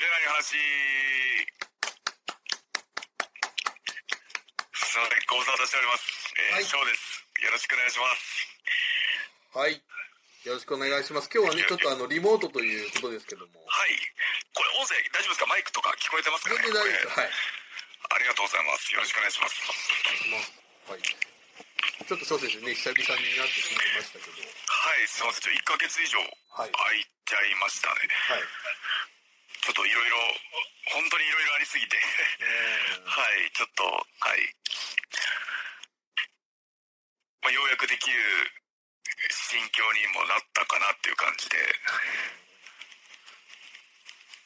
れない話。すいません、ご無沙汰しております。えー、はい翔です。よろしくお願いします。はい。よろしくお願いします。今日はね、ちょっとあの、リモートということですけども。はい。これ音声大丈夫ですか？マイクとか聞こえてますかね？全然大丈夫です。はい。ありがとうございます。よろしくお願いします。はい。ちょっと翔先生ね、久々になってしまいましたけど。はい、すいません。ちょっと1ヶ月以上はい空いちゃいましたね。はい。ちょっといろいろ、本当にいろいろありすぎて。はい、ちょっと、はい。まあ、ようやくできる心境にもなったかなっていう感じで、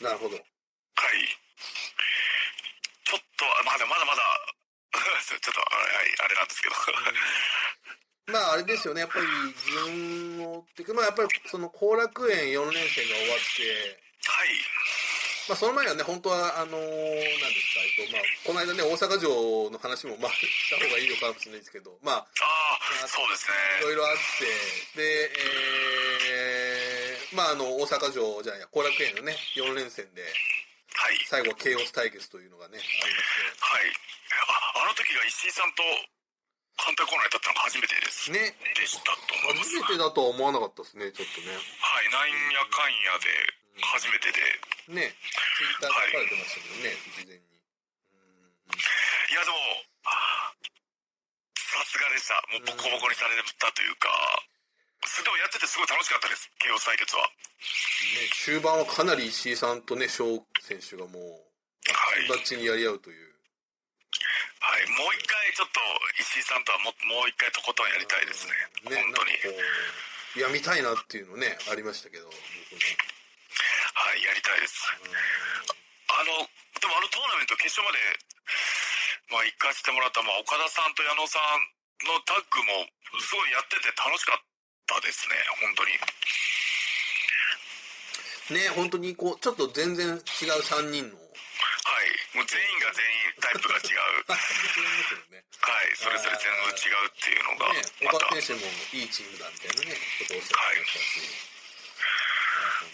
なるほど。はい。ちょっと、まあでもまだまだ、ちょっと、はい、あれなんですけど。まああれですよね、やっぱり自分の、っていうかまあやっぱりその後楽園4連戦が終わって、はい。まあその前はね、本当はあのー、なんですか、えっとまあ、この間ね、大阪城の話もまあした方がいいのかもしれないですけど、まあ、ああ、そうですね。いろいろあって、で、えー、まああの、大阪城じゃないや、後楽園のね、4連戦で、はい。最後はケイオス対決というのがね、ありまして、はい。あ、あの時が石井さんと反対コーナーに立ったのが初めてです。ね、でしたと思います。初めてだとは思わなかったですね、ちょっとね。はい、なんやかんやで初めてで。ね、ツイッターで書かれてましたけどね、事前に。うんいや、でも、さすがでした。もうボコボコにされたというか、でもやっててすごい楽しかったです。慶応対決は。ね、終盤はかなり石井さんとね、翔選手がもう、はい。バッチにやり合うという。はい。もう一回ちょっと石井さんとはももう一回とことんやりたいですね。ね、本当に。いや、見たいなっていうのね、ありましたけど、僕も。はい、やりたいです。あの、でもあのトーナメント決勝まで、まあ行かせてもらった、まあ岡田さんと矢野さんのタッグもすごいやってて楽しかったですね、本当に。ね、本当にこう、ちょっと全然違う3人の。はい。もう全員が全員タイプが違う。はい。それぞれ全部違うっていうのが、ね、また、岡田選手もいいチームだみたいなね、ことをおっしゃってましたし。なるほどなるほど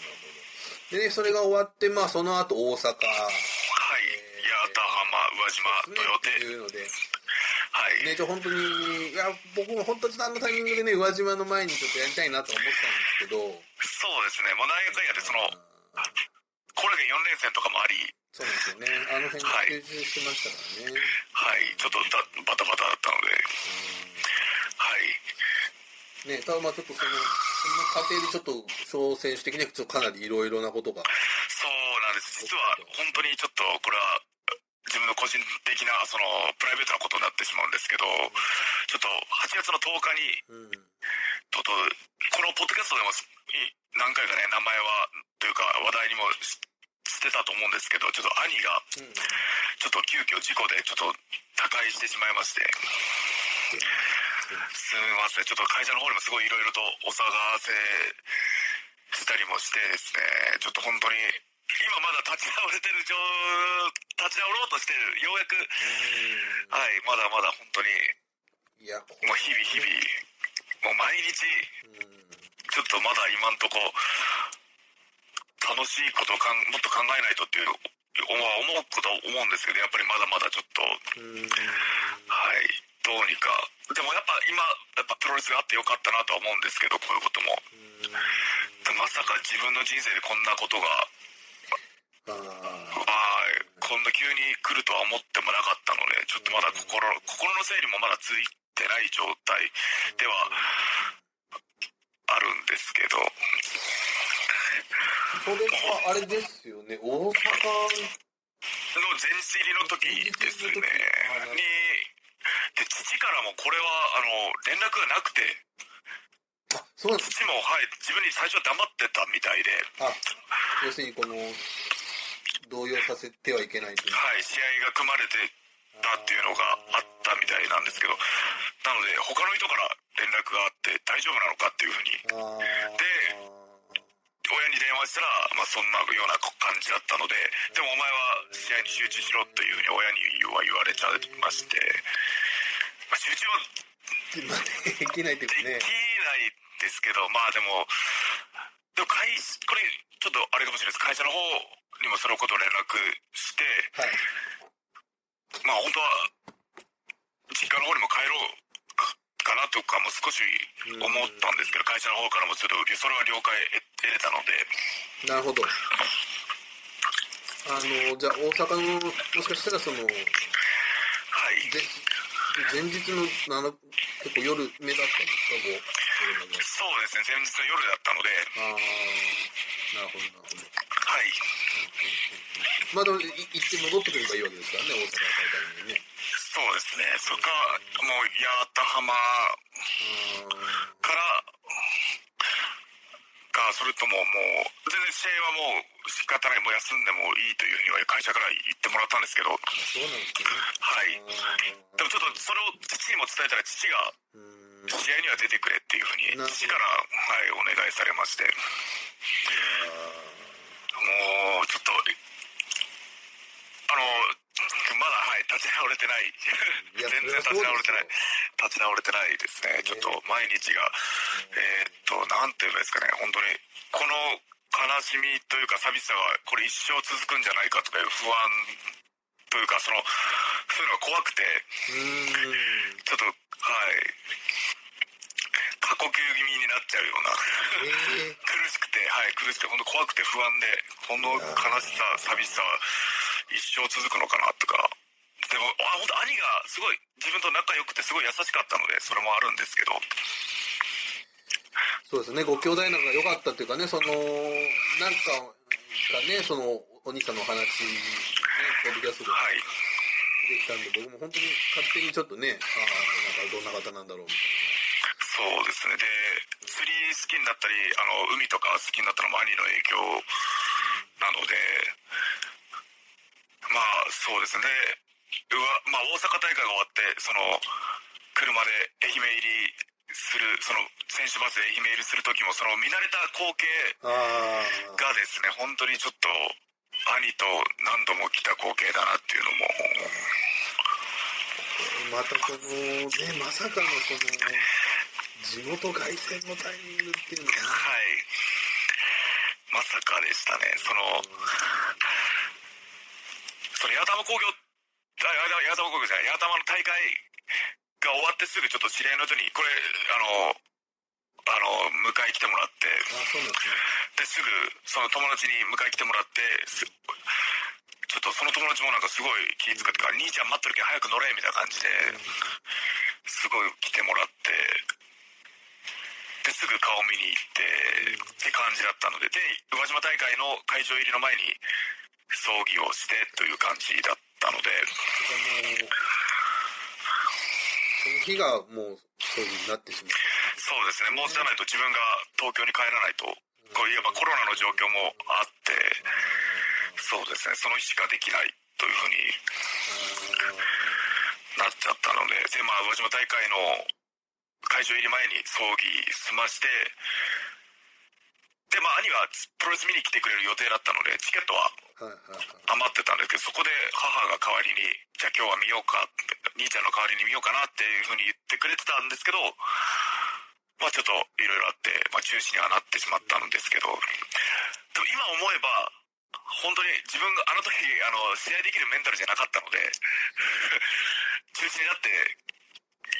でね、それが終わって、まあ、その後大阪。はい。八幡浜、宇和島、ね、豊手。っていうので、はい。ね、ちょ、本当に、いや、僕も本当にあのタイミングでね、宇和島の前にちょっとやりたいなと思ってたんですけど、そうですね。もうなんやで、その、これが4連戦とかもあり、そうですよね。あの辺はい集中してましたからね。はい。ちょっとだバタバタだったので、はい。ね、ただまあちょっとその、その過程でちょっと、小選手的にはかなりいろいろなことが、そうなんです。実は、本当にちょっと、これは、自分の個人的な、その、プライベートなことになってしまうんですけど、ちょっと、8月の10日に、うん。ちょっと、このポッドキャストでもい何回かね、名前は、というか話題にもししてたと思うんですけど、ちょっと兄が、うん。ちょっと急遽事故でちょっと他界してしまいまして、すみません。ちょっと会社の方にもすごいいろいろとお騒がせしたりもしてですね、ちょっと本当に、今まだ立ち直れてる状、立ち直ろうとしてる、ようやく、はい、まだまだ本当に、いや、こもう日々日々、もう毎日、うん。ちょっとまだ今んとこ、楽しいことをかんもっと考えないとっていう、思う思うことは思うんですけど、やっぱりまだまだちょっと、うん。はい、どうにか。でもやっぱ今、やっぱプロレスがあってよかったなとは思うんですけど、こういうことも。でまさか自分の人生でこんなことが。はい、こんな急に来るとは思ってもなかったので、ちょっとまだ心、心の整理もまだついてない状態ではあるんですけど、それはあれですよね、大阪、の前日入りの時ですね。に、で、父からもこれは、あの、連絡がなくて、あ、そうなんです父も、はい、自分に最初は黙ってたみたいで、あ、要するにこの、動揺させてはいけないという。はい、試合が組まれてたっていうのがあったみたいなんですけど、なので、他の人から連絡があって、大丈夫なのかっていうふうに、あー。親に電話したら、まあ、そんなような感じだったので、でもお前は試合に集中しろというふうに親には言われちゃいまして、まあ、集中はまあできないというかねできない。ですけど、まあでも、でも会これちょっとあれかもしれないです会社の方にもそのことを連絡してはい。まあ本当は実家の方にも帰ろうかなとかも少し思ったんですけど会社の方からもちょっとそれは了解得れたのでなるほど。あの、じゃあ大阪の、もしかしたらその、はいぜ前日のなな結構夜目だったんですかこうそうですね前日の夜だったので。ああなるほどなるほど。はい。まあでもい行って戻ってくればいいわけですからね大阪大会にね。そうですね。そこからもう八幡浜からかそれとももう全然試合はもう仕方ないもう休んでもいいというふうに会社から言ってもらったんですけど。はあそうなんですね。い。でもちょっとそれを父にも伝えたら父がうん。試合には出てくれっていうふうに父から、はい、お願いされまして。もうちょっとあのまだはい立ち直れてない。いや全然立ち直れてない。立ち直れてないですね。ちょっと毎日がえーっとなんていうんですかね。本当にこの悲しみというか寂しさがこれ一生続くんじゃないかとかいう不安というかそのそういうのが怖くてうん。ちょっとはい。過呼吸気味になっちゃうような。ええ苦しくてはい苦しくて本当怖くて不安でこの悲しさ寂しさは一生続くのかなとか。でもあ本当兄がすごい自分と仲良くてすごい優しかったのでそれもあるんですけど。そうですね。ご兄弟仲が良かったっていうかねそのなんかがねそのお兄さんのお話ねポッドキャストではい。できたんで僕も本当に勝手にちょっとねああなんかどんな方なんだろうみたいそうですね。で釣り好きになったりあの海とか好きになったのも兄の影響なのでまあそうですね。うわ、まあ、大阪大会が終わってその車で愛媛入りするその選手バスで愛媛入りする時もその見慣れた光景がですね本当にちょっと兄と何度も来た光景だなっていうのも。またそのねまさかのその地元凱旋のタイミングっていうのがはい。まさかでしたね。そのその八幡工業あ八幡工業じゃない八幡の大会が終わってすぐちょっと知り合いの人にこれあのあの迎え来てもらってですぐその友達に迎え来てもらってすちょっとその友達もなんかすごい気遣ってから兄ちゃん待ってるけん早く乗れみたいな感じですごい来てもらってですぐ顔見に行ってって感じだったのでで宇和島大会の会場入りの前に葬儀をしてという感じだったので。その日がもうそういう風になってしまうそうですね。もうじゃないと自分が東京に帰らないと。こういえばコロナの状況もあって。そうですね。その日しかできないというふうになっちゃったので。でまあ宇和島大会の会場入り前に葬儀済ましてでまあ兄はプロレス見に来てくれる予定だったのでチケットは余ってたんですけどそこで母が代わりに「じゃあ今日は見ようか」兄ちゃんの代わりに見ようかなっていうふうに言ってくれてたんですけどまあちょっといろいろあって、まあ、中止にはなってしまったんですけどでも今思えば本当に自分があの時あの試合できるメンタルじゃなかったので 中止になって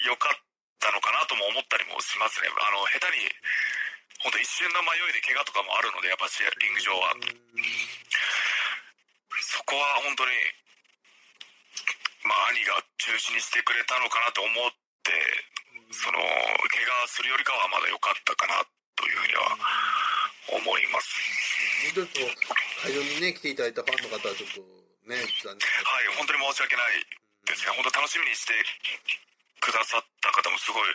よかったのかなとも思ったりもしますね。あの下手に本当一瞬の迷いで怪我とかもあるのでやっぱ試合リング上は。そこは本当にまあ兄が中止にしてくれたのかなと思ってその怪我するよりかはまだ良かったかなというふうには思います。ちょっと会場にね来ていただいたファンの方はちょっとね残念はい本当に申し訳ないですね本当楽しみにしてくださった方もすごい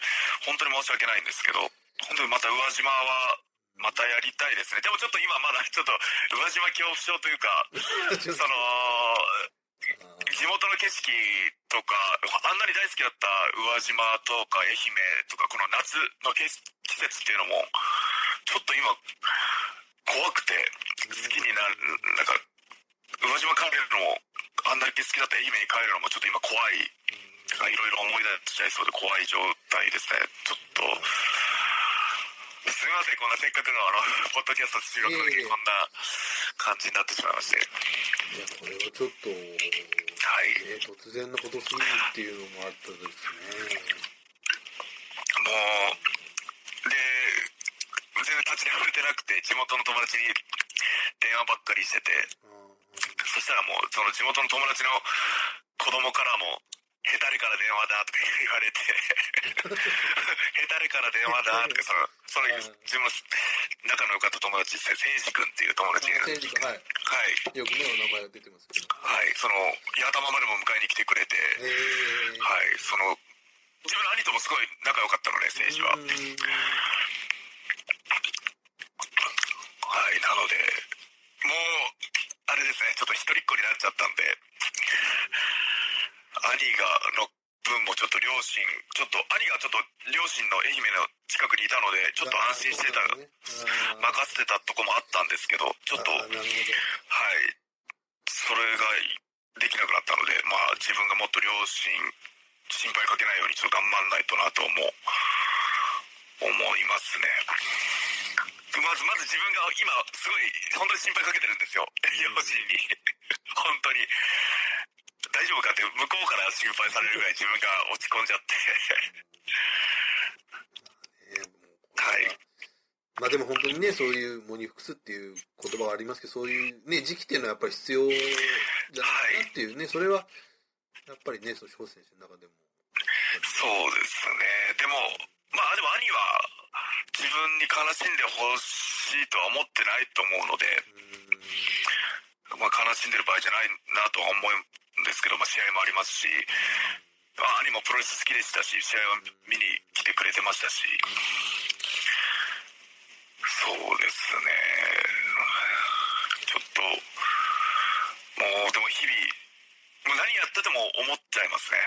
本当に申し訳ないんですけど本当にまた宇和島はまたやりたいですね。でもちょっと今まだちょっと宇和島恐怖症というか その地元の景色とかあんなに大好きだった宇和島とか愛媛とかこの夏の季季節っていうのもちょっと今怖くて好きになるなんか宇和島帰るのもあんだけ好きだった愛媛に帰るのもちょっと今怖い。なんかいろいろ思い出しちゃいそうで怖い状態ですね。ちょっとすみません、こんなせっかくのあの、ポッドキャスト収録の時にこんな感じになってしまいまして。いや、これはちょっと、はい。ね、突然のことすぎるっていうのもあったですね。もう、で、全然立ち直れてなくて、地元の友達に電話ばっかりしてて、あそしたらもう、その地元の友達の子供からも、ヘタレから電話だとか言われて、ヘタレから電話だとか、その、その、うん自分の仲の良かった友達、せいじ君っていう友達がいるんですけど、はい。はい。よくね、お名前が出てますけど。はい、その、八玉までも迎えに来てくれて、えー。はい、その、自分の兄ともすごい仲良かったので、政治は。はい、なので、もう、あれですね、ちょっと一人っ子になっちゃったんで、兄が、の分もちょっと両親、ちょっと、兄がちょっと両親の愛媛の近くにいたので、ちょっと安心してた、ね任せてたとこもあったんですけど、ちょっと、はい、それができなくなったので、まあ自分がもっと両親、心配かけないようにちょっと頑張んないとなと思う、思いますね。まず、まず自分が今、すごい、本当に心配かけてるんですよ。両親に。本当に。大丈夫かって、向こうから心配されるぐらい自分が落ち込んじゃって。はまあでも本当にね、そういう喪に服すっていう言葉がありますけど、そういうね、時期っていうのはやっぱり必要じゃないかなっていうね、それは、やっぱりね、そう、翔選手の中でも。そうですね。でも、まあでも兄は自分に悲しんでほしいとは思ってないと思うので、まあ悲しんでる場合じゃないなとは思うんですけど、まあ試合もありますし、まあ兄もプロレス好きでしたし、試合を見に来てくれてましたし、そうですね。ちょっと、もうでも日々、もう何やってても思っちゃいますね。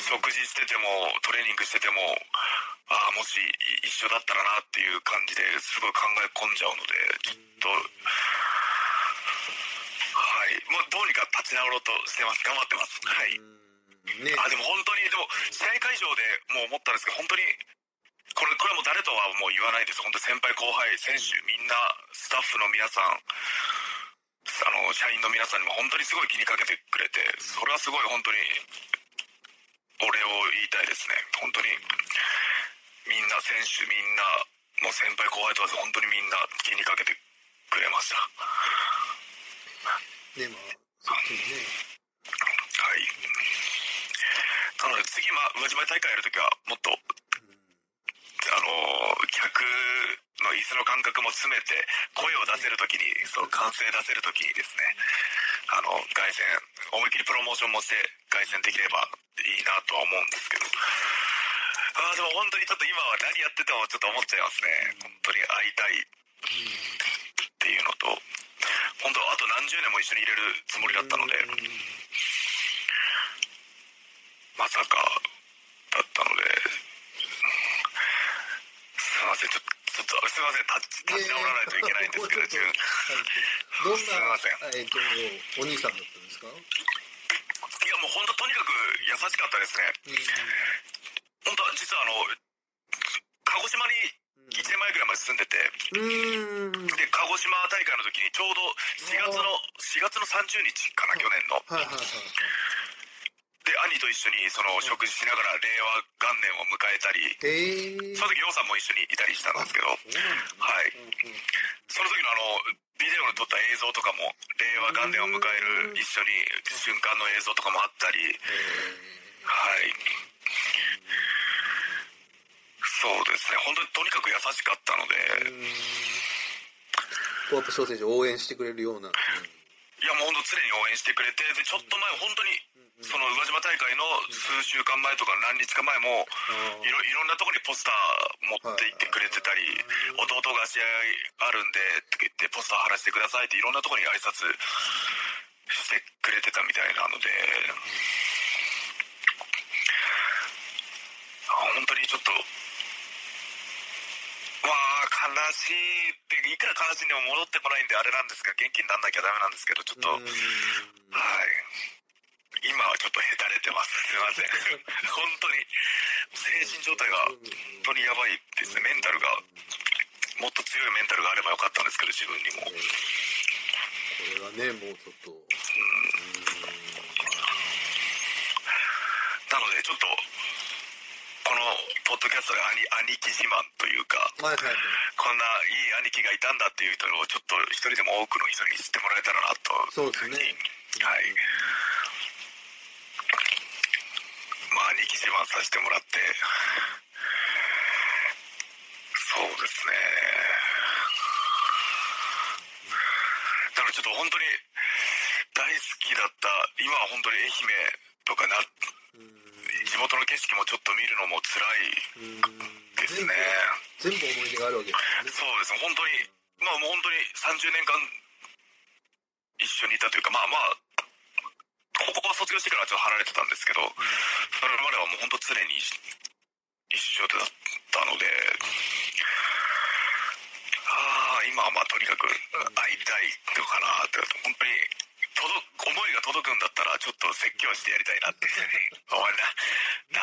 食事しててもトレーニングしててもああもし一緒だったらなっていう感じですごい考え込んじゃうのでちょっとはいもうどうにか立ち直ろうとしてます。頑張ってます。はい。ね。あでも本当にでも試合会場でもう思ったんですけど本当にこれこれはもう誰とはもう言わないです。本当先輩後輩選手みんなスタッフの皆さんあの社員の皆さんにも本当にすごい気にかけてくれてそれはすごい本当にお礼を言いたいですね。本当にみんな選手みんなもう先輩後輩問わず本当にみんな気にかけてくれましたね、まあ、そっちもね。はい。なので次、まあ、宇和島大会やるときはもっとうん。あの客の椅子の感覚も詰めて声を出せるときにそう歓声出せるときにですねあの凱旋思いっきりプロモーションもして凱旋できればいいなとは思うんですけど。あーでも本当にちょっと今は何やっててもちょっと思っちゃいますね。本当に会いたいっていうのと本当あと何十年も一緒にいれるつもりだったのでまさかだったのですいませんちょっとちょっとすいません立ち立ち直らないといけないんですけど自分。どんすいません。な、えっと、お兄さんだったんですか？いやもう本当とにかく優しかったですね。本当は実はあの鹿児島に1年前ぐらいまで住んでて。で鹿児島大会の時にちょうど4月の4月の30日かな去年の。はいはいはいはい。で兄と一緒にその食事しながら令和元年を迎えたり。へえ。その時陽さんも一緒にいたりしたんですけど。はい。その時のあのビデオに撮った映像とかも令和元年を迎える一緒に瞬間の映像とかもあったり。はいそうですね。本当にとにかく優しかったので。へーうん。こうやっぱ翔選手を応援してくれるような。いやもう本当常に応援してくれてでちょっと前本当にその宇和島大会の数週間前とか何日か前もいろいろんなところにポスター持って行ってくれてたり弟が試合あるんでって言ってポスター貼らせてくださいっていろんなところに挨拶してくれてたみたいなので。あ本当にちょっとまあ悲しい。っていくら悲しんでも戻ってこないんであれなんですが元気になんなきゃダメなんですけどちょっとうん。はい。今はちょっとへたれてます。すいません。本当に精神状態が本当にやばいですね。メンタルがもっと強いメンタルがあればよかったんですけど自分にも、これはねもうちょっと。なのでちょっとポッドキャストで兄兄貴自慢というかはいはいはい。こんないい兄貴がいたんだっていう人をちょっと一人でも多くの人に知ってもらえたらなと。そうですね。はい。まあ兄貴自慢させてもらってそうですね。だからちょっと本当に大好きだった今は本当に愛媛とかな地元の景色もちょっと見るのも辛いですね。全部思い出があるわけですそうです。本当にまあもう本当に30年間一緒にいたというかまあまあここは卒業してからはちょっと離れてたんですけどそれまではもう本当常に一緒だったのでああ今はまあとにかく会いたいのかなって本当に届思いが届くんだったらちょっと説教してやりたいなってお前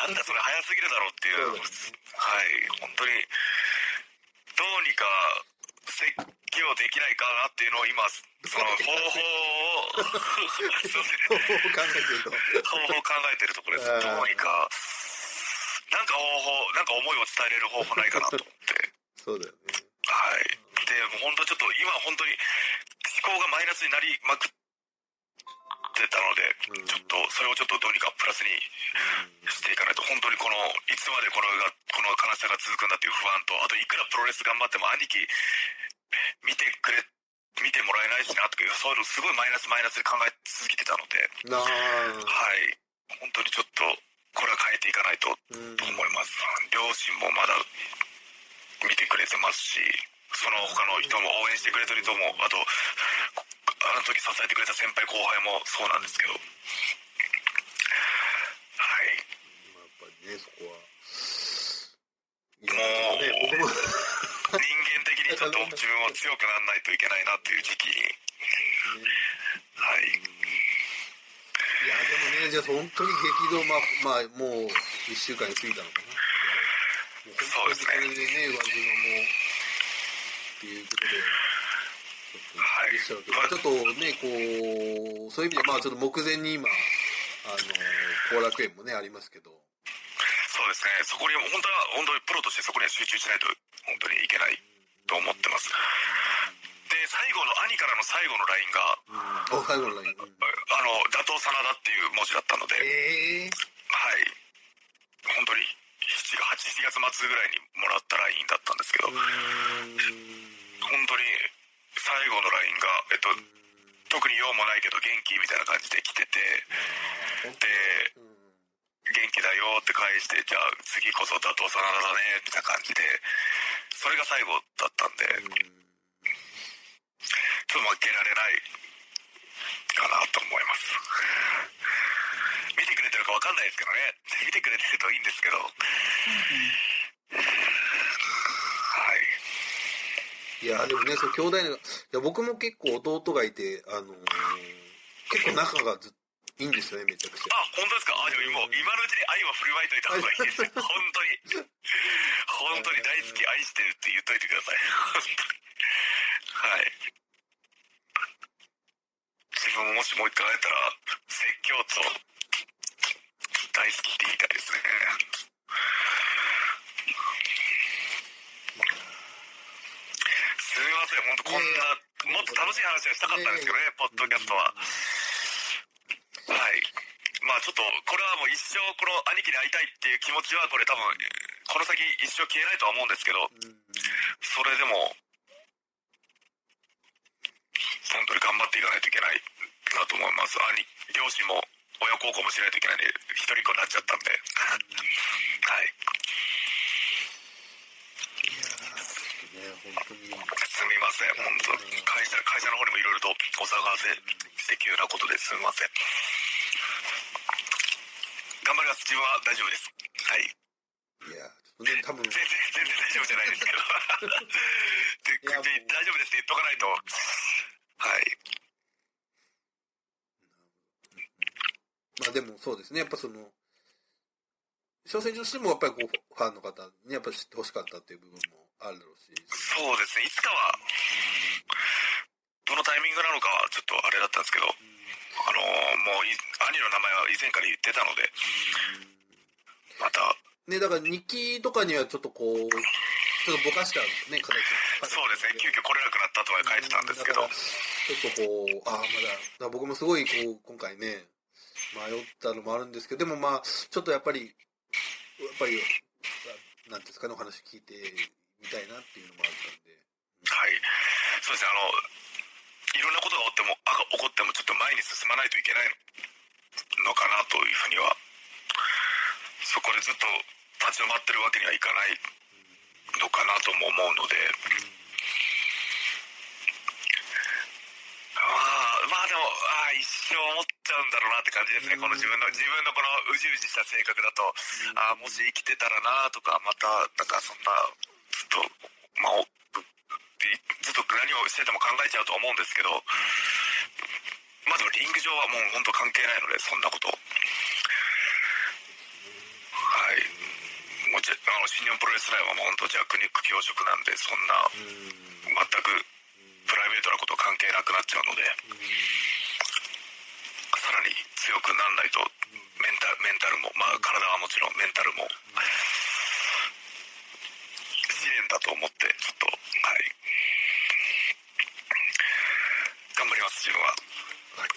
ななんだそれ早すぎるだろうっていう。はい本当に。どうにか説教できないかなっていうのを今その方法を方法を考えてると方法を考えてるところです。どうにかなんか方法なんか思いを伝えれる方法ないかなと思って。そうだよね。はい。でもう本当ちょっと今本当に思考がマイナスになりまくってたので、うん。ちょっとそれをちょっとどうにかプラスにしていかないと本当にこのいつまでこのがこの悲しさが続くんだっていう不安とあといくらプロレス頑張っても兄貴見てくれ見てもらえないしなとかいうそういうのすごいマイナスマイナスで考え続けてたのではい。本当にちょっとこれは変えていかないとうん。と思います。両親もまだ見てくれてますしその他の人も応援してくれてる人もあとあの時支えてくれた先輩後輩もそうなんですけど。はい。まあやっぱりねそこはいやね僕も人間的にちょっと自分も強くならないといけないなっていう時期。にはい。いやでもねじゃあ本当に激動まあまあもう1週間に過ぎたのかな。もう本当にそれでね上島もっていうことでっとはいびっくりしちゃうけどまあちょっとねこうそういう意味でまあちょっと目前に今あの後楽園もねありますけど。そうですね。そこに本当は本当にプロとしてそこには集中しないと本当にいけないと思ってます。で最後の兄からの最後の LINE がうん。お最後のライン、うんあの打倒真田っていう文字だったので。ええはい。本当に7月8月末ぐらいにもらった LINE だったんですけど。本当に最後の LINE が、えっと、特に用もないけど元気みたいな感じで来ててでうん。元気だよって返してじゃあ次こそ打倒真田だねみたいな感じでそれが最後だったんで。ちょっと負けられないかなと思います。見てくれてるか分かんないですけどね。見てくれてるといいんですけど。はいいやでもねそう兄弟のいや僕も結構弟がいてあのー結構仲がずいいんですよねめちゃくちゃ。あ本当ですか？あでももう今のうちに愛は振る舞いといた方がいいです 本当に。本当に大好き愛してるって言っといてください。本当に。はい。自分ももしもう一回会えたら説教と大好きって言いたいですねすみません本当こんなもっと楽しい話がしたかったんですけどねポッドキャストははい。まあちょっと、これはもう一生この兄貴に会いたいっていう気持ちは、これ多分、この先一生消えないとは思うんですけど、うんそれでも、本当に頑張っていかないといけないなと思います。兄、両親も親孝行もしないといけないんで、一人っ子になっちゃったんで。はい。いやね本当にすみません、本当に。会社、会社の方にもいろいろとお騒がせして急なことですみません。頑張ります。自分は大丈夫です。はい。いやちょっとね多分全然、全然大丈夫じゃないですけど。で大丈夫ですって言っとかないと。はい。まあでもそうですねやっぱその挑戦としてもやっぱりこうファンの方にやっぱり知ってほしかったっていう部分もあるだろうしそうですね。いつかはどのタイミングなのかはちょっとあれだったんですけど、あのもう兄の名前は以前から言ってたので、また。ねだから日記とかにはちょっとこうちょっとぼかしたね形。そうですね。急遽来れなくなったとは書いてたんですけど、ちょっとこうああまだだ僕もすごいこう今回ね迷ったのもあるんですけどでもまあちょっとやっぱりやっぱりなんですかねお話聞いてみたいなっていうのもあったんで、はい。そうですね。あのいろんなことが起こってもあ起こってもちょっと前に進まないといけないのかなというふうにはそこでずっと立ち止まってるわけにはいかないのかなとも思うので、まあまあでもああ一生思っちゃうんだろうなって感じですね、この自分の自分のこのうじうじした性格だと、ああもし生きてたらなとかまたなんかそんなずっとまあずっと何をしてても考えちゃうと思うんですけど、まあでもリング上はもう本当関係ないのでそんなこと。はい。もうじあの新日本プロレス内はもう本当弱肉強食なんでそんな全くプライベートなこと関係なくなっちゃうのでさらに強くなんないとメンタメンタルもまあ体はもちろんメンタルも試練だと思ってちょっとはい。頑張ります自分は。はい。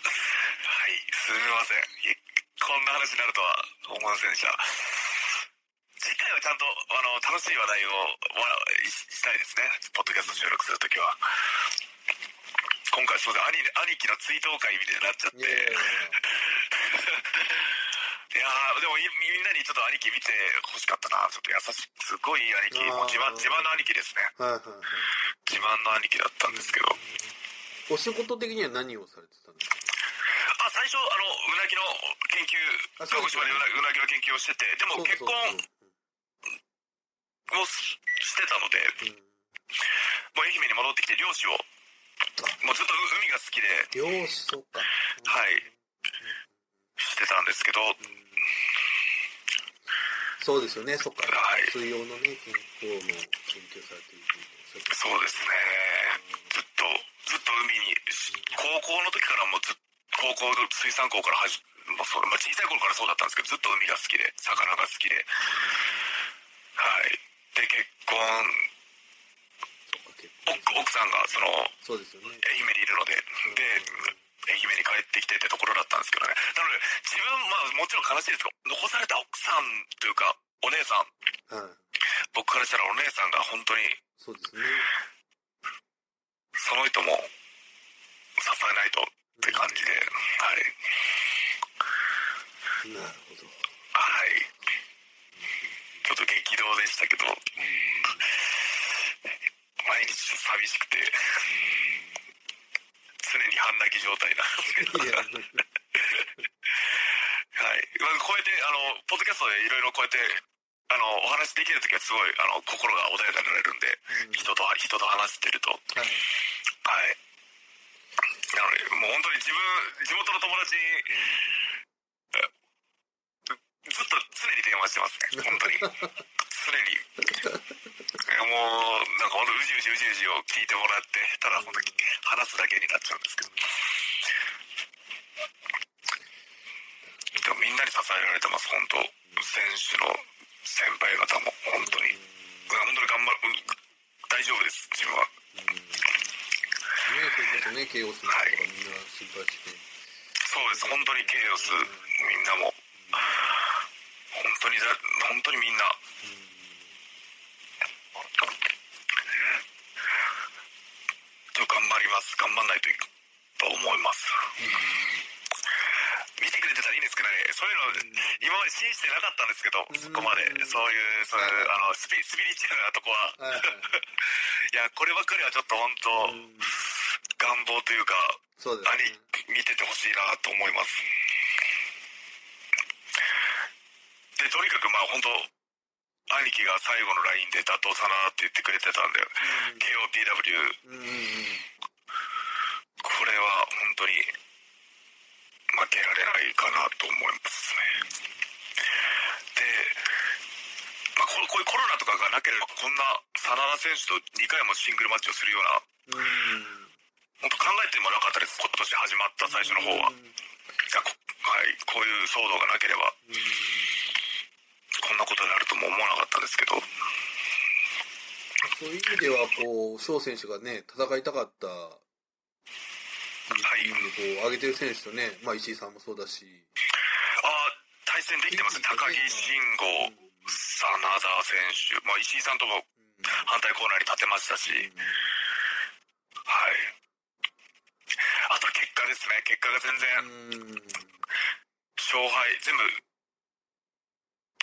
すみません。いこんな話になるとは思いませんでした。次回はちゃんとあの楽しい話題をわししたいですね。ポッドキャスト収録するときは。今回すみません。兄兄貴の追悼会みたいになっちゃって。いやいやいや いやーでもいみんなにちょっと兄貴見てほしかったな。ちょっと優しいすごいいい兄貴もう自慢自慢の兄貴ですね。はいはいはい。自慢の兄貴だったんですけど。お仕事的には何をされてたんですかあ最初あのうなぎの研究鹿児島でうなぎの研究をしててでも結婚をししてたのでそううん。もう愛媛に戻ってきて漁師をもうずっと海が好きで。漁師そうか。はい。してたんですけどそうですよね。そっか。はい。水曜のね健康の研究されているそうですね。ずっとずっと海に高校の時からもうずっ高校の水産校からはじもうそうまあ、小さい頃からそうだったんですけどずっと海が好きで魚が好きで。はい。で結婚。奥さんがそのそうですよね。愛媛にいるので。で愛媛に帰ってきてってところだったんですけどね。なので自分まあもちろん悲しいですけど残された奥さんというかお姉さん。はい。僕からしたらお姉さんが本当にそうですね。その人も支えないとって感じではい。なるほど。はい。ちょっと激動でしたけど毎日寂しくて常に半泣き状態なんで。すけどはい、まあこうやってあのポッドキャストでいろいろこうやってあのお話できる時はすごいあの心が穏やかになれるんで、うん。人と人と話してると。はい。はい。なのでもう本当に自分地元の友達に、えずっと常に電話してますね。本当に。常にもうなんか本当うじうじうじうじを聞いてもらってただ本当に話すだけになっちゃうんですけど。でもみんなに支えられてます本当選手の先輩方も本当に。本当に頑張るうん大丈夫です自分は。ねそれこそね慶応するとかみんな心配して。そうです本当にケイオスみんなも。本当にだ本当にみんな。ちょっと頑張ります。頑張んないといと思います。見てくれてたらいいんですけどね。そういうの今まで信じてなかったんですけどそこまで。そういうそういうあのスピスピリチュアルなとこは。はいはいい。やこればっかりはちょっと本当うん願望というかそうです見ててほしいなと思います。でとにかくまあ本当兄貴が最後の LINE で打倒さなって言ってくれてたんで KOPW うん。うんうんこれは本当に負けられないかなと思いますね。まあ、ここういうコロナとかがなければこんな真田選手と2回もシングルマッチをするようなうん。本当考えてもなかったです。今年始まった最初の方は、いやこはい、こういう騒動がなければ。うん。こんなことになるとも思わなかったですけど。そういう意味では、こう、翔選手がね、戦いたかった、はい。こう、上げてる選手とね、まあ、石井さんもそうだし、ああ対戦できてます。ね高木慎吾うん真田選手、まあ、石井さんとも反対コーナーに立てましたし、はい。あと結果ですね。結果が全然、うん。勝敗、全部、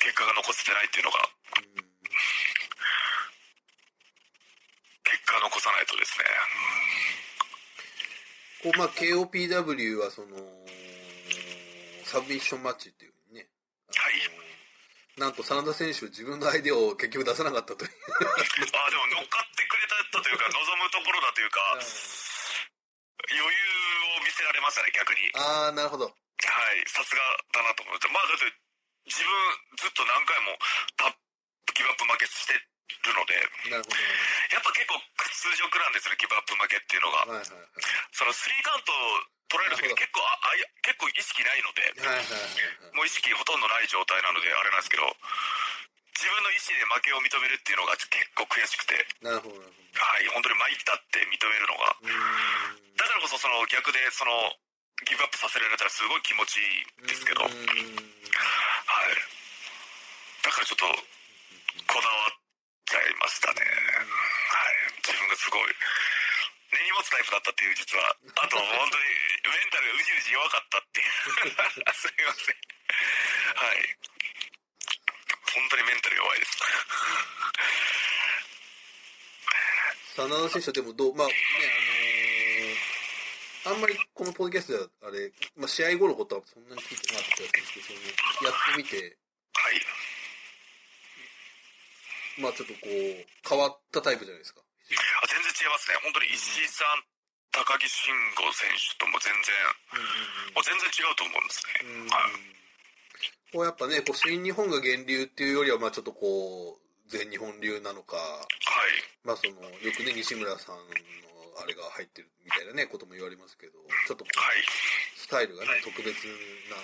結果が残せてないっていうのが、結果残さないとですね。こう、まあ、KOPW はその、サブミッションマッチっていうふうにね、はいなんと真田選手自分のアイデアを結局出さなかったという。あ あ、でも乗っかってくれたというか、望むところだというか、余裕を見せられましたね、逆に。ああ、なるほど。はい、さすがだなと思って。まあ、だって、自分、ずっと何回もタギブアップ負けしてるので、なるほやっぱ結構屈辱なんですよね、ギブアップ負けっていうのが。ど。はいはいはい。そのスリーカウントを取られる時なるほど結構ああいや結構意識ないので、はいはいはいもう意識ほとんどない状態なので、あれなんですけど、自分の意思で負けを認めるっていうのが結構悔しくて、なるほど、はい、本当に参ったって認めるのが、だからこそその逆でそのギブアップさせられたらすごい気持ちいいんですけど、はい。だからちょっとこだわっちゃいましたね。はい。自分がすごい根に持つタイプだったっていう実は、あと本当にメンタルがうじうじ弱かったっていう。すいません。はい。本当にメンタル弱いです。真田選手はでもどう、まあね、あのーあんまりこのポッドキャストではあれ、まあ、試合後のことはそんなに聞いてなかった気がするんですけど、そのやってみて、はい。まあちょっとこう、変わったタイプじゃないですか。あ全然違いますね。本当に石井さん、高木慎吾選手とも全然、もう全然違うと思うんですね。うんはい。こうやっぱね、こう新日本が源流っていうよりは、まあちょっとこう、全日本流なのか、はい。まあその、よくね、西村さんのあれが入ってるみたいなね、ことも言われますけど、ちょっと。スタイルがね、特別な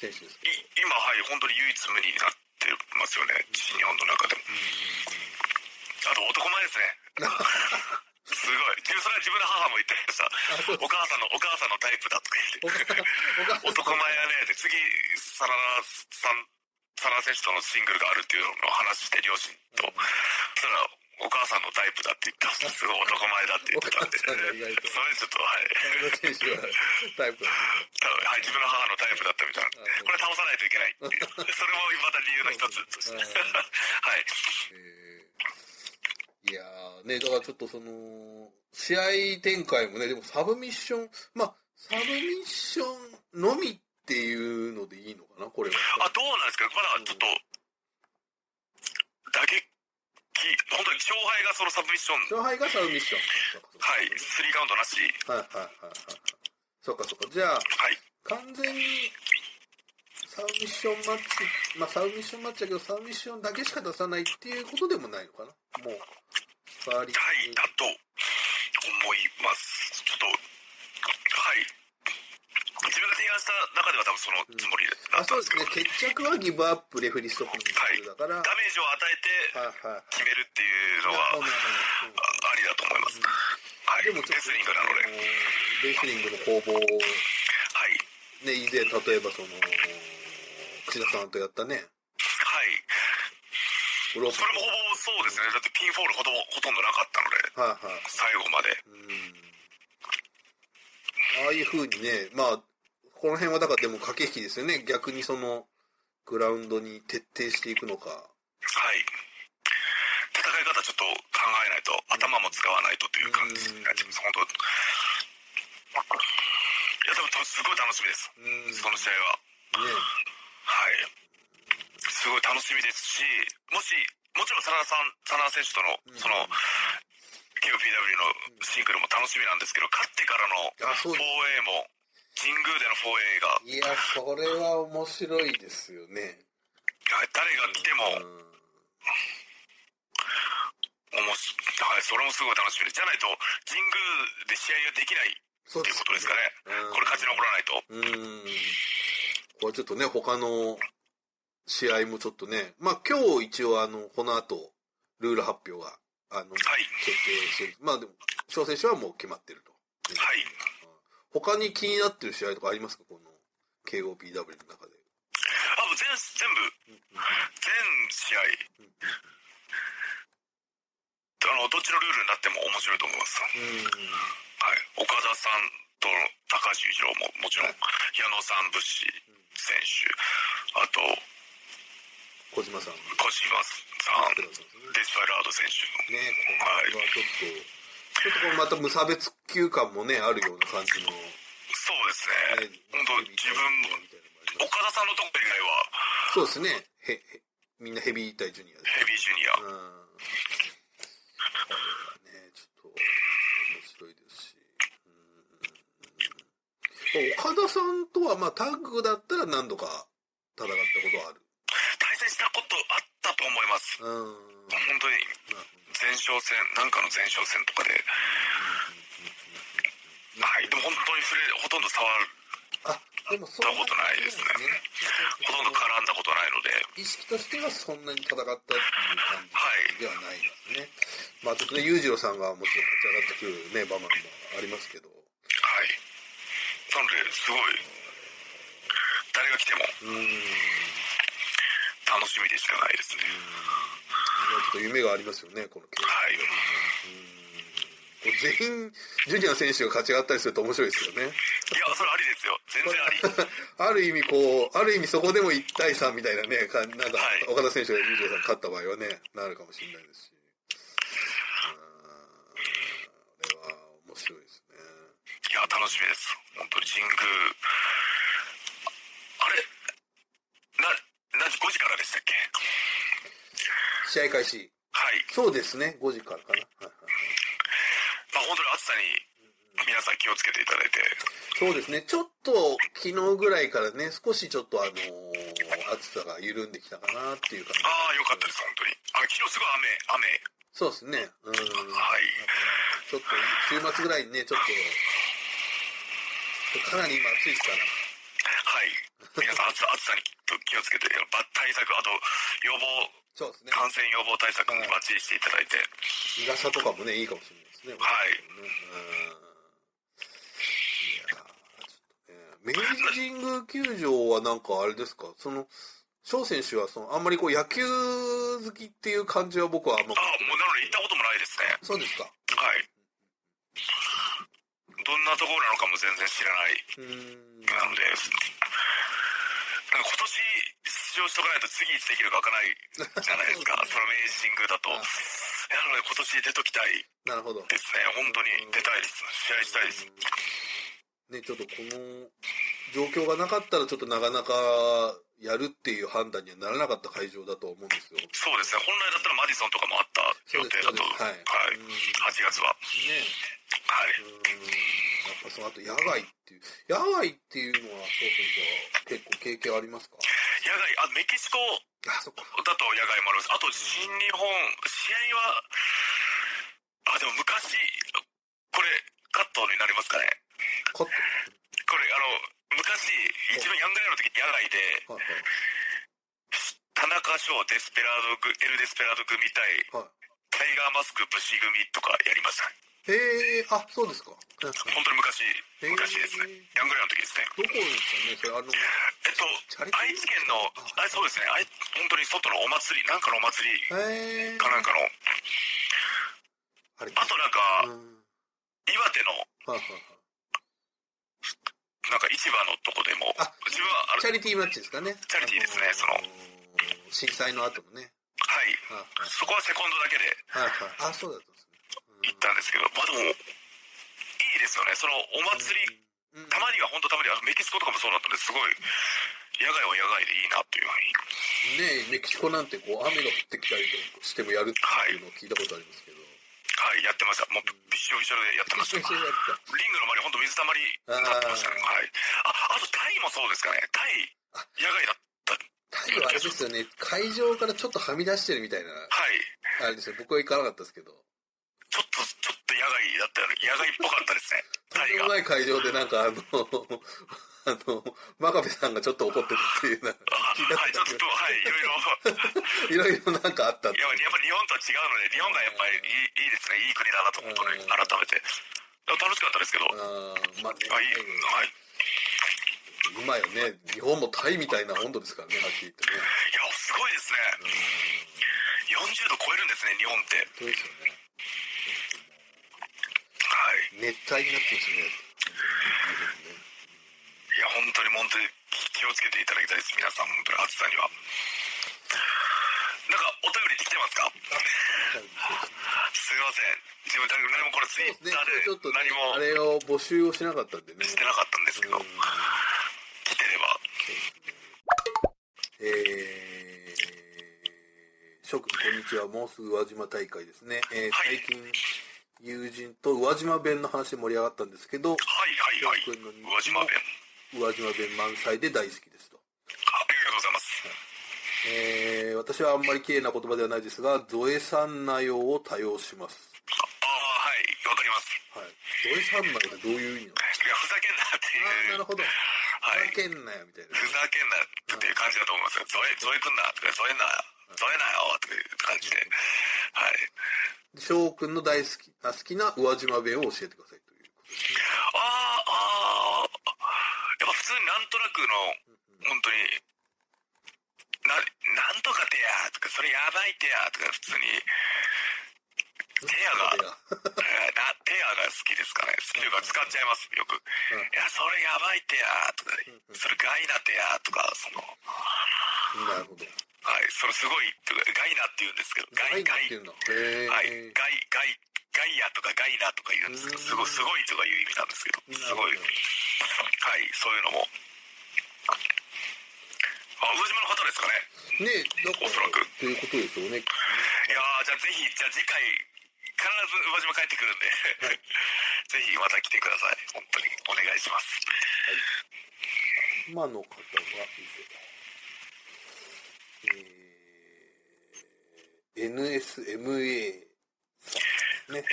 選手ですけい今、はい、本当に唯一無二になってますよね。新日本の中でも。あと男前ですね。すごい。自分それは自分の母も言ってました。お母さんの、お母さんのタイプだとか言って。男前やねって、次、サラダさん、サラダ選手とのシングルがあるっていうのを話して、両親と。そしたら、お母さんのタイプだって言ってました。すごい男前だって言ってたんで。それちょっと、はい。タイプ多分 はい、自分の母のタイプだったみたいな。これ倒さないといけないっていう。それもまた理由の一つとして。うん はい。えーいやーね、だからちょっとその、試合展開もね、でもサブミッション、まあ、サブミッションのみっていうのでいいのかな、これは。あ、どうなんですか？まだちょっと、打撃、本当に勝敗がそのサブミッション、勝敗がサブミッション。はい、スリーカウントなし。はいはいはいはい。そうかそうか。じゃあ、はい。完全に、サブミッションマッチ、まあサブミッションマッチだけど、サブミッションだけしか出さないっていうことでもないのかな。もう、スパーリはい、だと思います。ちょっと、はい。自分が提案した中では多分そのつもりだあ、ったんそうでですすね。決着はギブアップ、レフェリーストップのミだから、ダメージを与えてはいはいはい。決めるっていうのはあありだと思います。はい。でもちょっとレスリングなので。レスリングの攻防を、はい。ね、以前例えばその、串田さんとやったね、はい。それもほぼそうですね。だってピンフォールほどほとんどなかったので、はいはい。最後まで。うん。ああいう風にね、まあ、この辺はだからでも駆け引きですよね。逆にその、グラウンドに徹底していくのか。はい。戦い方ちょっと考えないと、頭も使わないとという感じになっちゃいます。本当。いや、でもすごい楽しみです。うん。その試合は。ね。はい。すごい楽しみですし、もし、もちろん真田さん、真田選手との、その、KOPW のシングルも楽しみなんですけど、勝ってからのあ、そうです。4A も、神宮での 4A が、いや、それは面白いですよね。はい誰が来ても、うんおもしはい、それもすごい楽しみです。じゃないと、神宮で試合ができないっていうことですかね。うんこれ勝ち残らないと。うん。これちょっとね、他の試合もちょっとね、まあ今日一応あの、この後、ルール発表が、あの、はい。決定してる。まあでも、小選手はもう決まってると。はい。他に気になってる試合とかありますか？この KOPW の中で。あ、もう全、全部、全試合、うんあの、どっちのルールになっても面白いと思います。はい。岡田さんと高橋裕次郎ももちろん、はい矢野さん、武士選手、あと、小島さん。小島さん、ね、デスパイラード選手。これはちょっと、ちょっとこれまた無差別級感もね、あるような感じの、ね、そうですね。本当自分も、岡田さんのとこ以外は、そうですね。へ、へ、みんなヘビー対ジュニアで。ヘビージュニア。うん。ね、ちょっと、面白いですし。うん岡田さんとは、まあ、タッグだったら何度か戦ったことはある。対戦したことあと思います。うん。本当に、前哨戦、なんかの前哨戦とかで、はい。でも本当に触れ、ほとんど触る、あ、でもそうたことないですねほとんど絡んだことないので、意識としてはそんなに戦ったっていう感じではないですね。まあ、ちょっとね、裕次郎さんがもちろん勝ち上がってくるね、場面もありますけど。はい。なので、すごい、誰が来てもうん。楽しみでしかないですね。ちょっと夢がありますよね、この競はい。全員、ジュニア選手が勝ち上がったりすると面白いですよね。いや、それありですよ。全然あり。ある意味こう、ある意味そこでも1対3みたいなね、かなんかはい、岡田選手が裕次郎さん勝った場合はね、なるかもしれないですし。うんこれは面白いですね。いや、楽しみです。本当に神宮。あれ5時からでしたっけ？試合開始。はい。そうですね、5時からかな。はいはいまあ本当に暑さに皆さん気をつけていただいて。そうですね、ちょっと昨日ぐらいからね、少しちょっとあのー暑さが緩んできたかなっていう感じ。ああ、よかったです、本当に。あ、昨日すごい雨、雨。そうですね。うん。はい。ちょっと週末ぐらいにね、ちょっと、かなり今暑いですから。はい。皆さん暑暑さに気をつけて、ば対策、あと予防、そうですね。感染予防対策もバッチリしていただいて。日傘とかもね、いいかもしれないですね。はいうん。いやーちょっとね、明治神宮球場はなんかあれですか、その、翔選手はその、あんまりこう野球好きっていう感じは僕はあんまああ、もうなので行ったこともないですね。そうですか。はい。どんなところなのかも全然知らない。なので、なんか今年出場しとかないと次いつできるかわからないじゃないですか。その明治神宮だと。なので今年出ときたいなるほど。ですね。本当に出たいです。試合したいです。ね、ちょっとこの状況がなかったらちょっとなかなかやるっていう判断にはならなかった会場だと思うんですよ。ね。そうですね。本来だったらマディソンとかもあった予定だと。はい。はい8月は。はい。やっぱその後野外っていう、野外っていうのは、そう先生は結構経験ありますか？野外、あ、メキシコ。だと野外もあります。あと新日本、試合は、あ、でも昔、これ、カットになりますかね。カット？これ、あの、昔、一番ヤングライオンの時に野外で、はいはい。田中翔デスペラード組、エルデスペラード組対、はいタイガーマスク武士組とかやりました。へえ、あ、そうですか。本当に昔、へー昔ですね。ヤングライオンの時ですね。どこですかねそれ、あの、えっと愛知県の、あ、そうですね。あい本当に外のお祭り、なんかのお祭り。かなんかの、あれあとなんか、うん岩手の、はいはいはい。なんか市場のとこでもあ、自分は、あのチャリティーマッチですかね。チャリティーですねそのー震災の後のね。はい。はいそこはセコンドだけではい。はいはい。あ、そうだったんですね。行ったんですけど、まあでも、いいですよね。そのお祭り、うんたまには本当たまには、メキシコとかもそうだったんですごい、野外は野外でいいなっていうふうに。ねえ、メキシコなんてこう雨が降ってきたりしてもやるっていうのを聞いたことありますけど。はい、やってました。もう、びっしょびしょでやってました。リングの周り、本当水たまりになってましたね。はい。あ、あとタイもそうですかね。タイ、野外だった。タイはあれですよね、会場からちょっとはみ出してるみたいな、はい。あれですよ、僕は行かなかったですけど、ちょっと、ちょっと野外だったよね。野外っぽかったですね。とんタイが。でもない会場でなんかあの、あの、真壁さんがちょっと怒ってるっていうな、はい、ちょっと、はい、いろいろ。いろいろなんかあったってやっぱやっぱ日本とは違うので、日本がやっぱりいいいいですね。いい国だなと、本当に、うん改めて。楽しかったですけど。あーまあいい、はい。今やね、日本もタイみたいな温度ですからね、はっきり言ってね。いや、すごいですね。40度超えるんですね、日本って。そうですよね。はい。熱帯になってますね。いや、本当に本当に気をつけていただきたいです。皆さん、本当に暑さには。なんか、お便りできてますか？すいません。自分、何もこれツイッター。ちょっとねで何もあれを募集をしなかったんでね。してなかったんですけど、うん来てれば。えー、諸君こんにちは。もうすぐ宇和島大会ですね。えーはい最近、友人と宇和島弁の話で盛り上がったんですけど、はいはいはい。宇和島弁。宇和島弁満載で大好きですと。あありがとうございます。えー、私はあんまり綺麗な言葉ではないですが、ゾエさんなよを多用します。ああ、はい、わかります。はい。ゾエさんなよってどういう意味なの？いや、ふざけんなっていう。ああ、なるほど。はいふざけんなよ、みたいな。ふざけんなっていう感じだと思いますよ。ゾエ、ゾエくんなとか、ゾエな、ゾエなよとかいう感じで。はい。翔くんの大好きあ好きな宇和島弁を教えてくださいということですね。ああ、やっぱ普通になんとなくの、本当に、な、なんとかてやとか、それやばいてやとか、普通に、テアが、えーな、テアが好きですかね。好きというか使っちゃいます、よく。うんいや、それやばいてやとか、それガイナてやとか、その、なるほど。はい、それすごい、ガイナって言うんですけど、ガイ、ガイってい、うの。へはい、ーガイ、ガイ、ガイアとかガイナとか言うんですけど、すごい、すごいとかいう意味なんですけど、すごい、はい、そういうのも。あ、宇和島の方ですかね？ねだから、おそらく。ということですよね。いやー、じゃあぜひ、じゃあ次回、必ず宇和島帰ってくるんで、ぜひまた来てください。本当にお願いします。今の方は、えー、NSMA ね。NSMA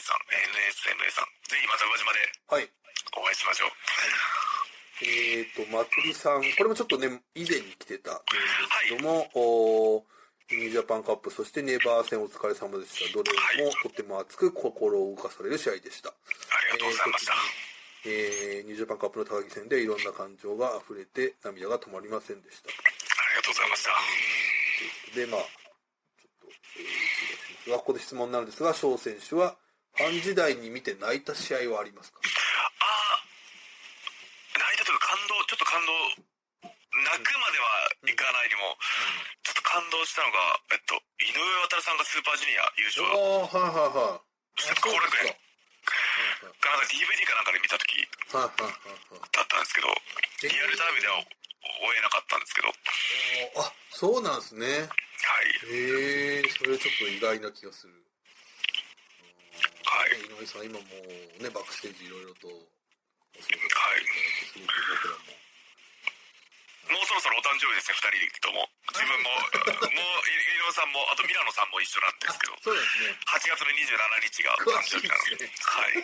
さん、NSMA さん。ぜひまた宇和島ではい。お会いしましょう。えーと、まつりさん、これもちょっとね、以前に来てたメールですけども、おーニュージャパンカップ、そしてネバー戦お疲れ様でした。どれもとても熱く心を動かされる試合でした。ありがとうございました。えーニュージャパンカップの高木戦でいろんな感情が溢れて涙が止まりませんでした。ありがとうございました。で、まあ、ちょっと、えー、一度しますが、ここで質問なんですが、翔選手は、ファン時代に見て泣いた試合はありますか？あー、泣いたというか感動、ちょっと感動、泣くまではいかないにも、ちょっと感動したのが、えっと、井上航さんがスーパージュニア優勝ああ、はいはいはい。後楽園かなんか DVD かなんかで見た時。だったんですけど、リアルタイムでは追えなかったんですけど、あ、そうなんですね。はい。へえ、それちょっと意外な気がする。はいね井上さん、今もうね、バックステージいろいろと、お仕事はいすごく僕らも。もうそろそろお誕生日ですね、二人とも。自分も、もう、井上さんも、あとミラノさんも一緒なんですけど、そうですね。8月の27日が誕生日なので、ねはい。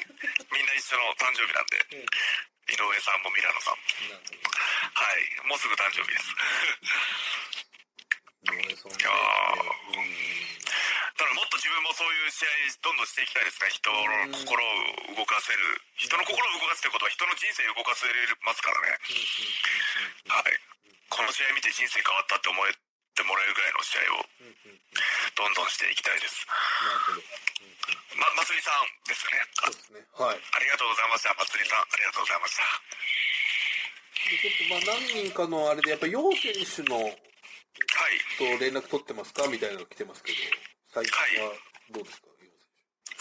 みんな一緒の誕生日なんで、うん井上さんもミラノさんも。はい。もうすぐ誕生日です。井上さんねいやーうんだからもっと自分もそういう試合どんどんしていきたいですね。人の心を動かせる。人の心を動かすってことは人の人生を動かせますからね。はい。この試合見て人生変わったって思えてもらえるぐらいの試合をどんどんしていきたいです。ま、まつりさんですよね。あそうですね。はい。ありがとうございました。まつりさん、ありがとうございました。でちょっとまあ何人かのあれで、やっぱり楊選手のはい。と連絡取ってますか？みたいなの来てますけど、最近はどうですか、楊選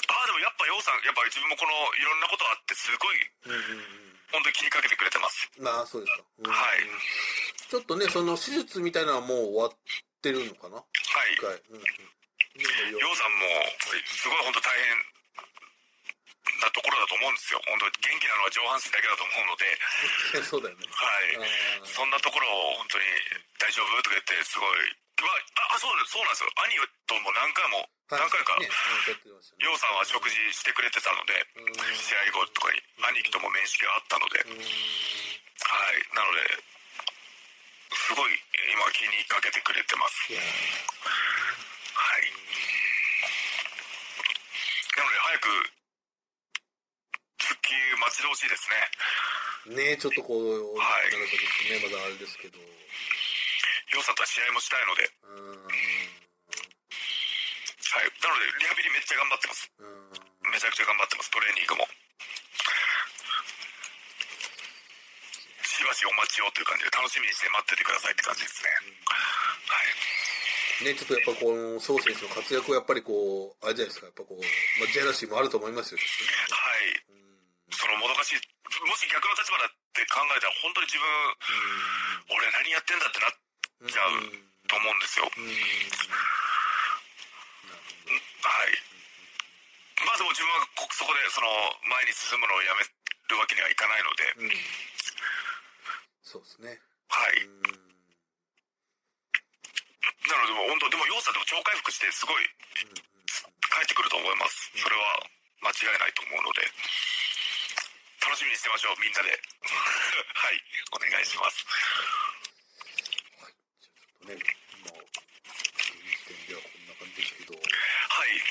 ああ、でもやっぱようさん、やっぱり自分もこのいろんなことあってすごい手。うんうんうん。本当に気にかけてくれてます。まあ、そうですか。うんはいちょっとね、その手術みたいなのはもう終わってるのかなはい一。回。うんうん。さんも、すごい本当大変なところだと思うんですよ。本当元気なのは上半身だけだと思うので。そうだよね。はい。そんなところを本当に大丈夫？とか言ってすごい。まあ、あ、そうそうなんですよ。兄とも何回も、何回か、りょうさんは食事してくれてたので、試合後とかに兄貴とも面識があったので、はい。なので、すごい今気にかけてくれてます。はい。なので早く復帰待ち遠しいですね。ねちょっとこう、はい、なるとね、まだあれですけど。ようさんとは試合もしたいので。はい。なので、リハビリめっちゃ頑張ってます。めちゃくちゃ頑張ってます、トレーニングも。しばしお待ちをという感じで、楽しみにして待っててくださいって感じですね。はい。ね、ちょっとやっぱこの、宋選手の活躍をやっぱりこう、あれじゃないですか、やっぱこう、まあ、ジェラシーもあると思いますよ、ね、はい。そのもどかしい、もし逆の立場だって考えたら、本当に自分、俺何やってんだってなっちゃうと思うんですよ。はい。まあでも自分はそこでその前に進むのをやめるわけにはいかないので。うん、そうですね。はい。なのでも本当、でも要素でも超回復してすごい帰ってくると思います。それは間違いないと思うので。楽しみにしてましょう、みんなで。はい、お願いします。はい、じゃあちょっとね、まあ、現時点ではこんな感じですけど。はい。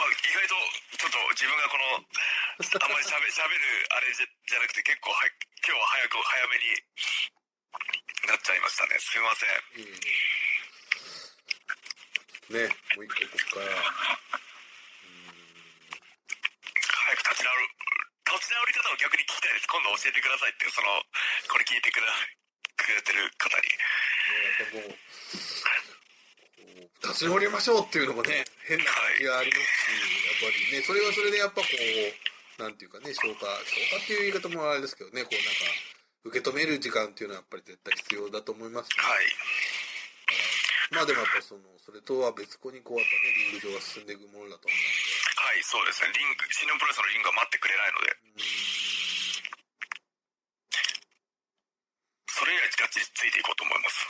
あ、意外と、ちょっと自分がこの、あんまりしゃべしゃべるあれじゃじゃなくて、結構は、今日は早く、早めになっちゃいましたね。すみません。うん、ね、もう一回ここから。立ち直る、立ち直り方を逆に聞きたいです。今度教えてくださいってその、これ聞いてくだ、くれてる方に。ね、立ち直りましょうっていうのもね、変な感じがありますし、はい、やっぱりね、それはそれでやっぱこう、なんていうかね、消化、消化っていう言い方もあれですけどね、こうなんか、受け止める時間っていうのはやっぱり絶対必要だと思います、ね、はい。まあでもやっぱその、それとは別個にこうやっぱね、リング上が進んでいくものだと思うんで、はい、そうですね。リング、新日本プロレスのリングは待ってくれないので。それ以来がっちりついていこうと思います。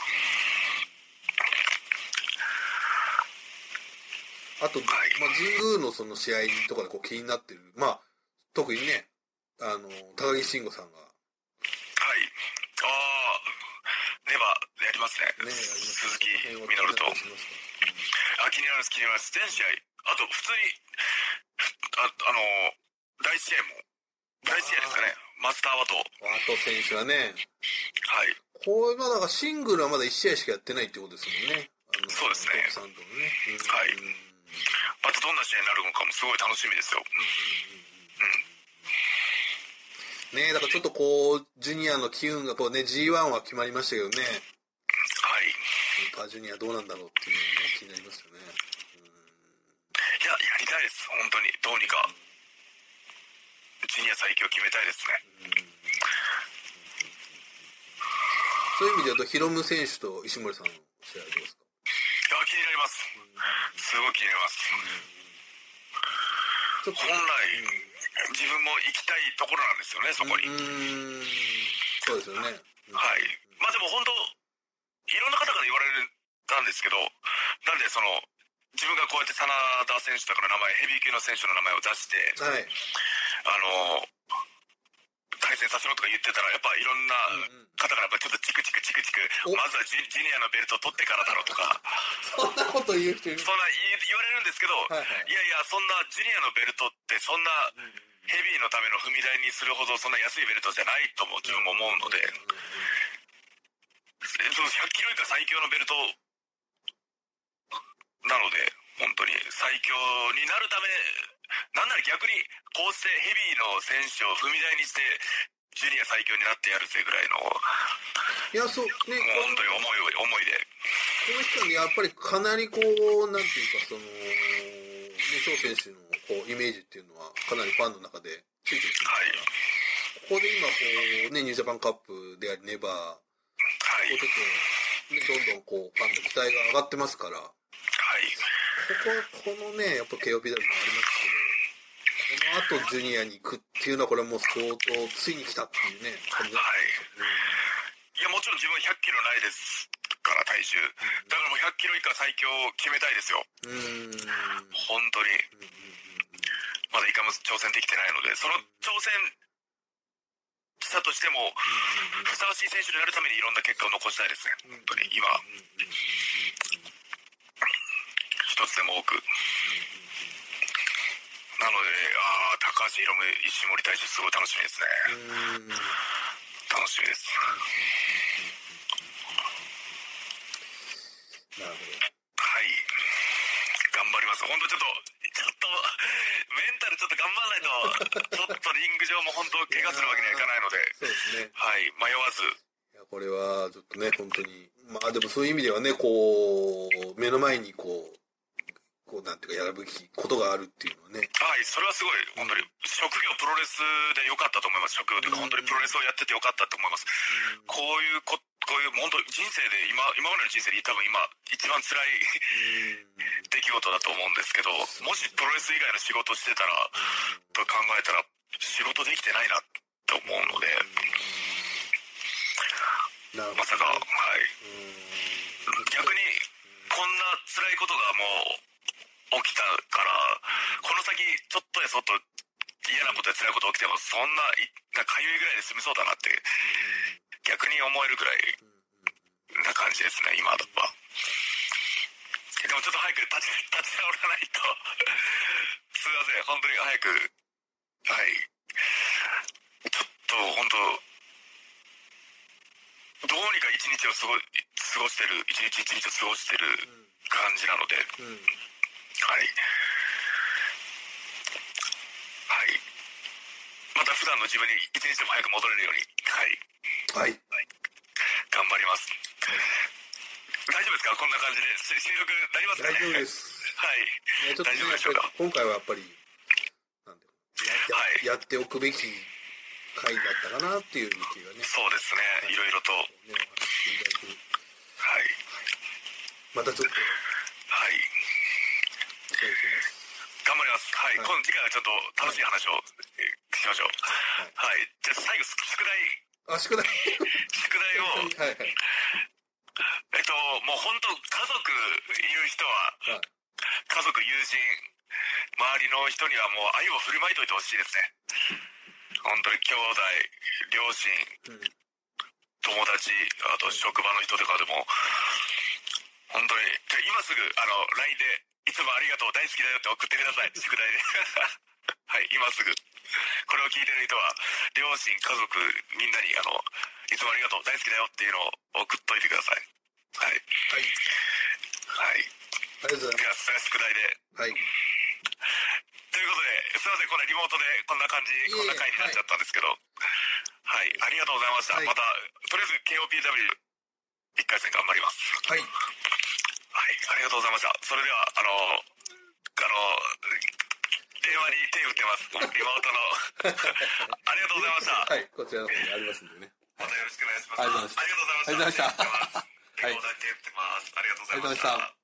あと、はい、まあ、神宮のその試合とかでこう気になってる、まあ、特にね、あの、高木慎吾さんが。はい。ああ、ネバやりますね。ね鈴木みのると。あ、気になります、気になります。全試合、あと、普通に、ああの、第一試合も、第一試合ですかね、マスターワト。ワト選手はね、はい。これまだシングルはまだ1試合しかやってないってことですもんね。そうですね。さんとのね。はい。またどんな試合になるのかもすごい楽しみですよ。うん。ねだからちょっとこう、ジュニアの機運がこうね、G1 は決まりましたけどね。はい。スーパージュニアどうなんだろうっていうのがね、気になりますよね。たいです。本当に。どうにか。ジュニア最強決めたいですね。そういう意味で言うと、ヒロム選手と石森さんの試合どうですか？いや、気になります。すごい気になります。本来、自分も行きたいところなんですよね、そこに。そうですよね。はい。まあでも本当、いろんな方から言われたんですけど、なんでその、自分がこうやって真田選手とかの名前、ヘビー級の選手の名前を出して、はい、あの、対戦させろとか言ってたら、やっぱいろんな方からやっぱちょっとチクチクチクチク、まずはジジュニアのベルトを取ってからだろうとか。そんなこと言う人いる？そんな言われるんですけど、はいはい、いやいや、そんなジュニアのベルトってそんなヘビーのための踏み台にするほどそんな安いベルトじゃないとも自分も思うので、その100キロ以下最強のベルトなので、本当に最強になるため、なんなら逆にこうしてヘビーの選手を踏み台にして、ジュニア最強になってやるぜぐらいの。いや、そう、ね、もう本当に思い、思いで。この人にやっぱりかなりこう、なんていうか、その、ね、翔選手のこうイメージっていうのは、かなりファンの中でついてる。はい。ここで今、こう、ね、ニュージャパンカップであり、ネバー、はい。こうちょっと、ね、どんどんこう、ファンの期待が上がってますから、ここ、このね、やっぱ KOP でもありまあとジュニアに行くっていうのは、これはもう相当、ついに来たっていうね、感じはい。いや、もちろん自分100キロないですから、体重。だからもう100キロ以下最強を決めたいですよ。うん。うん。本当に。まだ一回も挑戦できてないので、その挑戦したとしても、ふさわしい選手になるためにいろんな結果を残したいですね。本当に。今、一つでも多く。なので、ああ、高橋宏夢、石森大樹、すごい楽しみですね。うん。楽しみです。なるほはい。頑張ります。本当ちょっと、ちょっと、メンタルちょっと頑張らないと、ちょっとリング上も本当怪我するわけにはいかないので、ど。そうですね。はい、迷わず、いや、これは、ちょっとね、本当に。まあでもそういう意味ではね、こう、目の前にこう、こう、なんていうか、やるべきことがあるっていうのはね。はい、それはすごい、本当に、職業プロレスで良かったと思います。職業というか、本当にプロレスをやってて良かったと思います。こういうこ、こういう、本当人生で、今、今までの人生で多分今、一番辛い出来事だと思うんですけど、もしプロレス以外の仕事してたら、と考えたら、仕事できてないなって思うので。まさか、はい。うん逆に、こんな辛いことがもう起きたから、この先、ちょっとやそっと嫌なことや辛いこと起きても、そんな、かゆいぐらいで済みそうだなって、逆に思えるぐらいな感じですね、今は。でもちょっと早く立ち、立ち直らないと。すいません、本当に早く、はい。ちょっと、本当どうにか一日を過ご、過ごしてる、一日一日を過ごしてる感じなので、うん。うん。はい。また普段の自分に一日でも早く戻れるように、はい。はい。頑張ります。大丈夫ですか？こんな感じで。し収録なりますかね？大丈夫です。はい。ね大丈夫でしょうか？今回はやっぱり、なんていうの？やはいややっておくべき回だったかなっていう気がね、そうですね。いろいろと。はねお話ししていただく。い。またちょっと、はい。してます。頑張ります。はい。はい今次回はちょっと楽しい話を、えーしましょう。はい。じゃあ最後、宿題、あ、宿題。宿題を、はいはい。えっと、もう本当家族いる人は、はい家族、友人、周りの人にはもう愛を振る舞いといてほしいですね。本当に兄弟、両親、うん。友達、あと職場の人とかでも、本当に、じゃあ今すぐ、あの、LINE で、いつもありがとう、大好きだよって送ってください、宿題で。はい、今すぐ。これを聞いてる人は、両親、家族、みんなに、あの、いつもありがとう、大好きだよっていうのを送っといてください。はい。はい。はい。ありがとうございでは、それは宿題で。ます。はい。ということで、すいません、これリモートでこんな感じ、こんな回になっちゃったんですけど、はい、ありがとうございました。はいまた、とりあえず KOPW 一回戦頑張ります。はい。はい、ありがとうございました。それでは、あの、あの、電話に手を打ってます。リモートの。ありがとうございました。はい。こちらの方にありますんでね。またよろしくお願いします。ありがとうございましたありがとうございました。ありがとうござい。ありがとうございました。